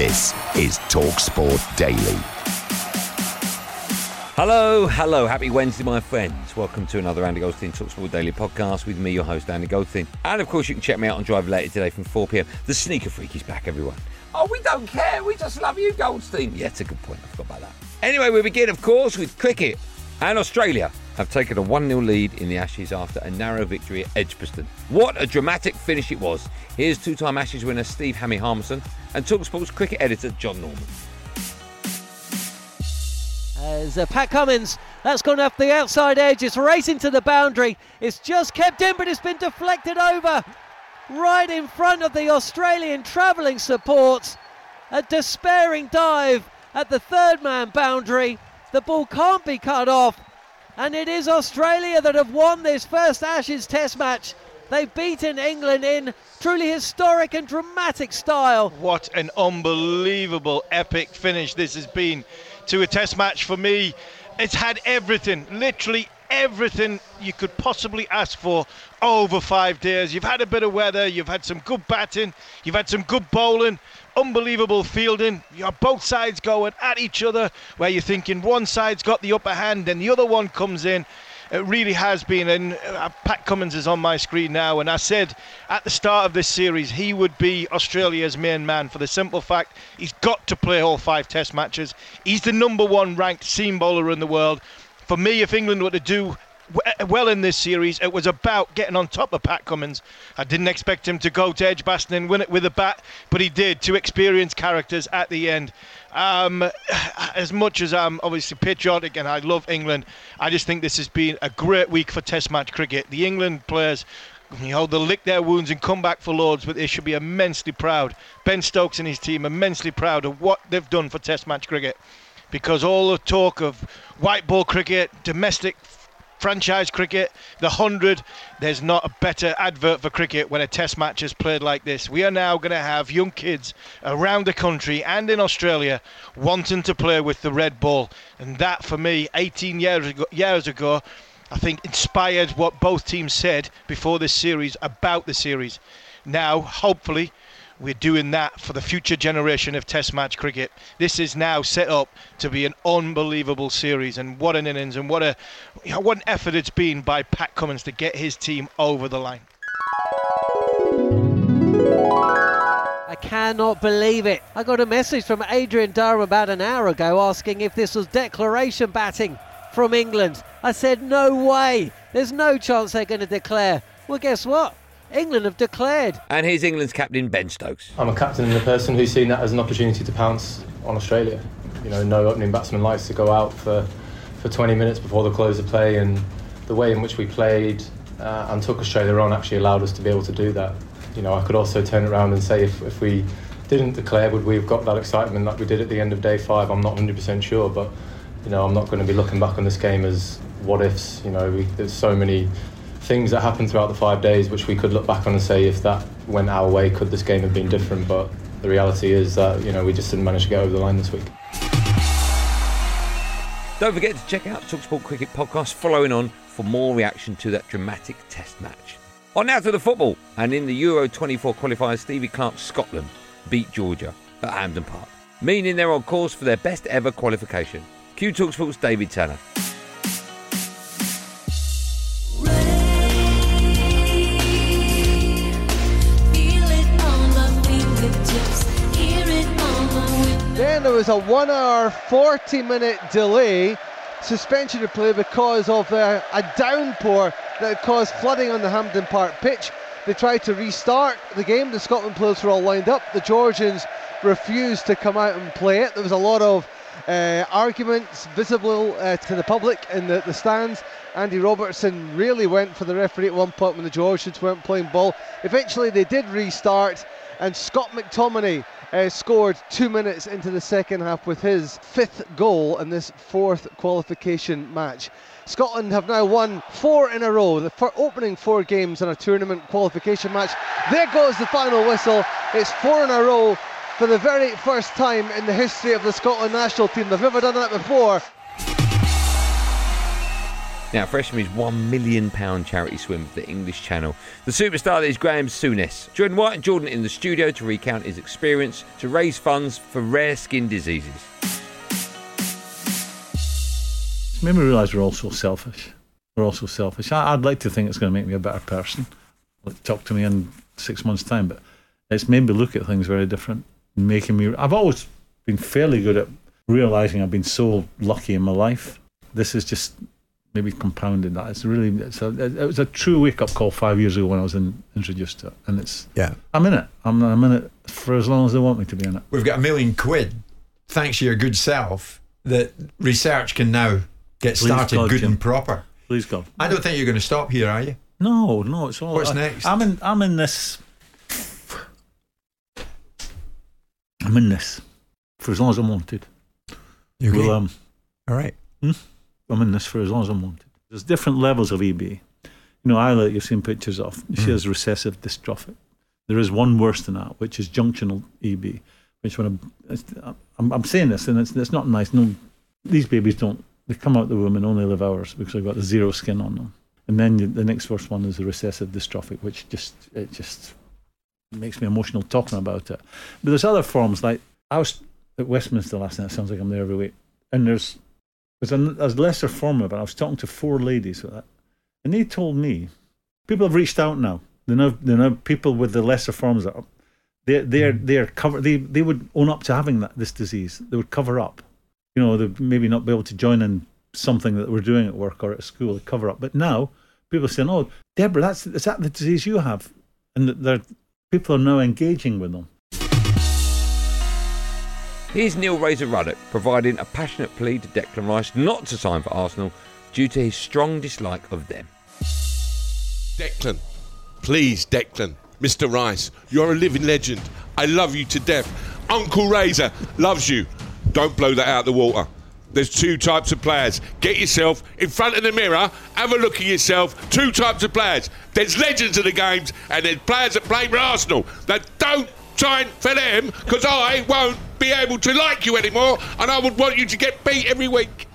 This is Talksport Daily. Hello, hello, happy Wednesday, my friends. Welcome to another Andy Goldstein Talksport Daily podcast with me, your host, Andy Goldstein. And of course, you can check me out on Drive later today from 4 pm. The Sneaker Freak is back, everyone. Oh, we don't care, we just love you, Goldstein. Yeah, it's a good point, I forgot about that. Anyway, we begin, of course, with cricket. And Australia have taken a 1 0 lead in the Ashes after a narrow victory at Edgbaston. What a dramatic finish it was. Here's two time Ashes winner Steve Hammy Harmison and Talksport's cricket editor John Norman. As uh, Pat Cummins, that's gone off the outside edge. It's racing to the boundary. It's just kept in, but it's been deflected over right in front of the Australian travelling support. A despairing dive at the third man boundary. The ball can't be cut off. And it is Australia that have won this first Ashes Test match. They've beaten England in truly historic and dramatic style. What an unbelievable, epic finish this has been to a Test match for me. It's had everything, literally everything you could possibly ask for over five days. You've had a bit of weather, you've had some good batting, you've had some good bowling, unbelievable fielding. You have both sides going at each other, where you're thinking one side's got the upper hand and the other one comes in. It really has been, and uh, Pat Cummins is on my screen now. And I said at the start of this series he would be Australia's main man for the simple fact he's got to play all five Test matches. He's the number one ranked seam bowler in the world. For me, if England were to do well in this series. It was about getting on top of Pat Cummins. I didn't expect him to go to Edgbaston and win it with a bat, but he did. Two experienced characters at the end. Um, as much as I'm obviously patriotic and I love England, I just think this has been a great week for Test match cricket. The England players you know, they'll lick their wounds and come back for Lords, but they should be immensely proud. Ben Stokes and his team immensely proud of what they've done for Test match cricket, because all the talk of white ball cricket, domestic franchise cricket, the 100. There's not a better advert for cricket when a test match is played like this. We are now going to have young kids around the country and in Australia wanting to play with the red ball. And that, for me, 18 years ago, years ago I think inspired what both teams said before this series about the series. Now, hopefully, we're doing that for the future generation of Test match cricket. This is now set up to be an unbelievable series, and what an innings and what a you know, what an effort it's been by Pat Cummins to get his team over the line. I cannot believe it. I got a message from Adrian Durham about an hour ago asking if this was declaration batting from England. I said, no way. There's no chance they're going to declare. Well, guess what? England have declared. And here's England's captain, Ben Stokes. I'm a captain and a person who's seen that as an opportunity to pounce on Australia. You know, no opening batsman likes to go out for, for 20 minutes before the close of play, and the way in which we played uh, and took Australia on actually allowed us to be able to do that. You know, I could also turn it around and say if, if we didn't declare, would we have got that excitement like we did at the end of day five? I'm not 100% sure, but you know, I'm not going to be looking back on this game as what ifs. You know, we, there's so many things that happened throughout the five days which we could look back on and say if that went our way could this game have been different but the reality is that you know we just didn't manage to get over the line this week don't forget to check out Talksport Cricket Podcast following on for more reaction to that dramatic test match. On now to the football, and in the Euro 24 qualifiers, Stevie Clarke's Scotland beat Georgia at Hampden Park, meaning they're on course for their best ever qualification. Q Talksport's David Tanner. Then there was a one hour, 40 minute delay, suspension of play because of uh, a downpour that caused flooding on the Hampden Park pitch. They tried to restart the game. The Scotland players were all lined up. The Georgians refused to come out and play it. There was a lot of uh, arguments visible uh, to the public in the, the stands. Andy Robertson really went for the referee at one point when the Georgians weren't playing ball. Eventually, they did restart, and Scott McTominay uh, scored two minutes into the second half with his fifth goal in this fourth qualification match. Scotland have now won four in a row, the opening four games in a tournament qualification match. There goes the final whistle. It's four in a row for the very first time in the history of the Scotland national team. They've never done that before. Now, fresh from his £1 million charity swim for the English Channel, the superstar is Graeme Souness. Joined White and Jordan in the studio to recount his experience to raise funds for rare skin diseases. It's made me realise we're all so selfish. We're all so selfish. I, would like to think it's going to make me a better person. Talk to me in six months' time, but it's made me look at things very different, making me. I've always been fairly good at realising I've been so lucky in my life. This is just maybe compounded that. It's really it's a, it was a true wake up call five years ago when I was in, introduced to it, and it's yeah. I'm in it. I'm I'm in it for as long as they want me to be in it. We've got a million quid, thanks to your good self, that research can now get Please started God, good Jim. and proper. Please God. I don't think you're going to stop here, are you? No, no. It's all. What's I, next? I'm in. I'm in this. I'm in this for as long as I'm wanted. You okay? Well, um, all right. Hmm? I'm in this for as long as I'm wanted. There's different levels of EB. You know, Isla, you've seen pictures of. She mm. has recessive dystrophic. There is one worse than that, which is junctional EB. Which when I'm, I'm, I'm saying this, and it's, it's not nice. No, these babies don't. They come out the womb and only live hours because they've got the zero skin on them. And then the next worst one is the recessive dystrophic, which just it just makes me emotional talking about it. But there's other forms like I was at Westminster last night. It sounds like I'm there every week, and there's there's a, a lesser form of it. I was talking to four ladies and they told me people have reached out now. They know they know people with the lesser forms that they they're mm. they're cover they they would own up to having that this disease. They would cover up. You know, they maybe not be able to join in something that we're doing at work or at school. They cover up. But now people are saying, "Oh, Deborah, that's is that the disease you have?" And they're people are now engaging with them. Here's Neil Razor Ruddock providing a passionate plea to Declan Rice not to sign for Arsenal due to his strong dislike of them. Declan, please, Declan, Mr. Rice, you're a living legend. I love you to death. Uncle Razor loves you. Don't blow that out of the water. There's two types of players. Get yourself in front of the mirror, have a look at yourself. Two types of players. There's legends of the games, and there's players that play for Arsenal that don't sign for them because I won't be able to like you anymore and I would want you to get beat every week.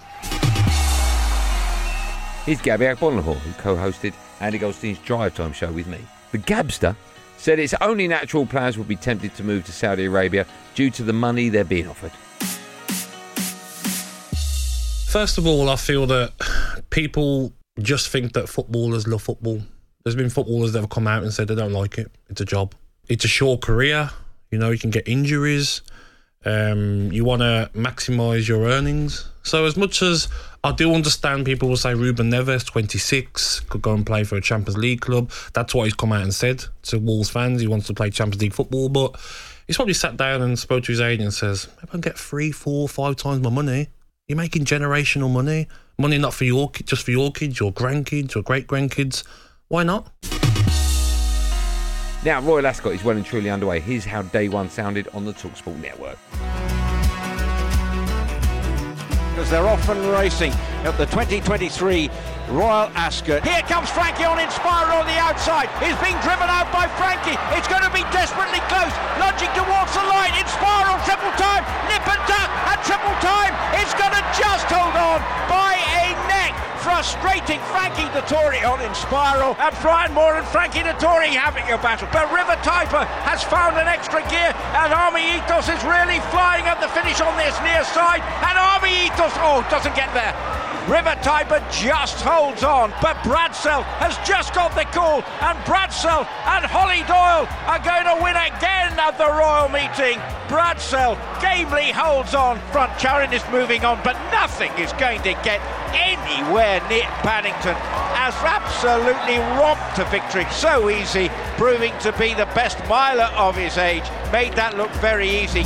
Here's Gabby Agbonlahor, who co hosted Andy Goldstein's Drive Time show with me. The Gabster said it's only natural players would be tempted to move to Saudi Arabia due to the money they're being offered. First of all, I feel that people just think that footballers love football. There's been footballers that have come out and said they don't like it. It's a job it's a short career. You know, you can get injuries. Um, you want to maximize your earnings. So, as much as I do understand people will say Ruben Neves, 26, could go and play for a Champions League club. That's what he's come out and said to Wolves fans. He wants to play Champions League football, but he's probably sat down and spoke to his agent and says, "If I can get three, four, five times my money, you're making generational money. Money not for your just for your kids, your grandkids, your great grandkids. Why not?" Now, Royal Ascot is well and truly underway. Here's how day one sounded on the Talksport network. Because they're off and racing at the 2023 Royal Ascot. Here comes Frankie on Inspiral on the outside. He's being driven out by Frankie. It's going to be desperately close. Lunging towards the line. Inspiral triple time. Nip frustrating Frankie Dettori on Inspiral and Ryan Moore and Frankie Dettori having a battle. But River Tiber has found an extra gear and Army Ethos is really flying at the finish on this near side and Army Ethos, oh, doesn't get there. River Tiber just holds on, but Bradsell has just got the call, and Bradsell and Hollie Doyle are going to win again at the Royal Meeting. Bradsell gamely holds on. Front Charing is moving on, but nothing is going to get anywhere near Paddington. Has absolutely romped to victory so easy, proving to be the best miler of his age. Made that look very easy.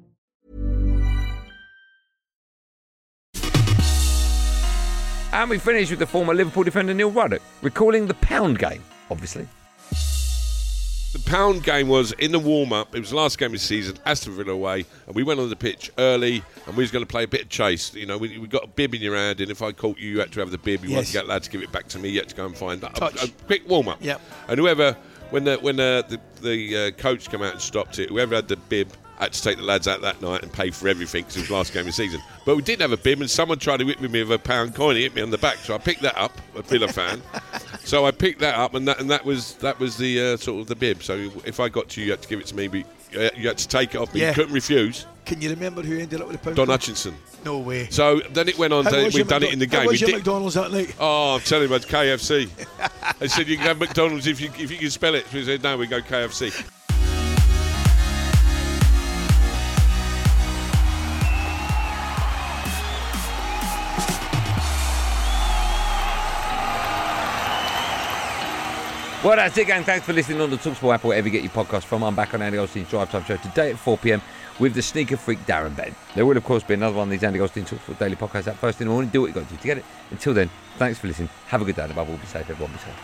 And we finish with the former Liverpool defender Neil Ruddock, recalling the pound game, obviously. The pound game was in the warm up. It was the last game of the season, Aston Villa away, and we went on the pitch early, and we was going to play a bit of chase. You know, we, we got a bib in your hand, and if I caught you, you had to have the bib. You yes. had to get lads to give it back to me. You had to go and find that. A, a, quick warm up. Yep. And whoever, when the when the the, the uh, coach came out and stopped it, whoever had the bib had to take the lads out that night and pay for everything because it was the last game of the season. But we did have a bib, and someone tried to whip me with a pound coin. He hit me on the back, so I picked that up. A Villa fan, so I picked that up, and that and that was that was the uh, sort of the bib. So if I got to you, you had to give it to me. But you had to take it off, but yeah. you couldn't refuse. Can you remember who ended up with the pound? Don coin? Hutchinson. No way. So then it went on. To, we've done it in the game. How was we your McDonald's that night? Oh, I'm telling you, it's KFC. they said you can have McDonald's if you if you can spell it. We said no, we go KFC. Well, that's it, gang. Thanks for listening on the Talksport app or wherever you get your podcast from. I'm back on Andy Goldstein's Drive Time Show today at 4 pm with the sneaker freak Darren Bent. There will, of course, be another one of these Andy Goldstein Talksport daily podcasts at first in the morning. Do what you got to do to get it. Until then, thanks for listening. Have a good day, and above all, be safe. Everyone be safe.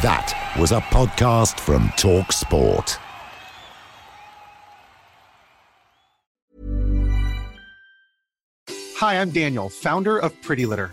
That was a podcast from Talksport. Hi, I'm Daniel, founder of Pretty Litter.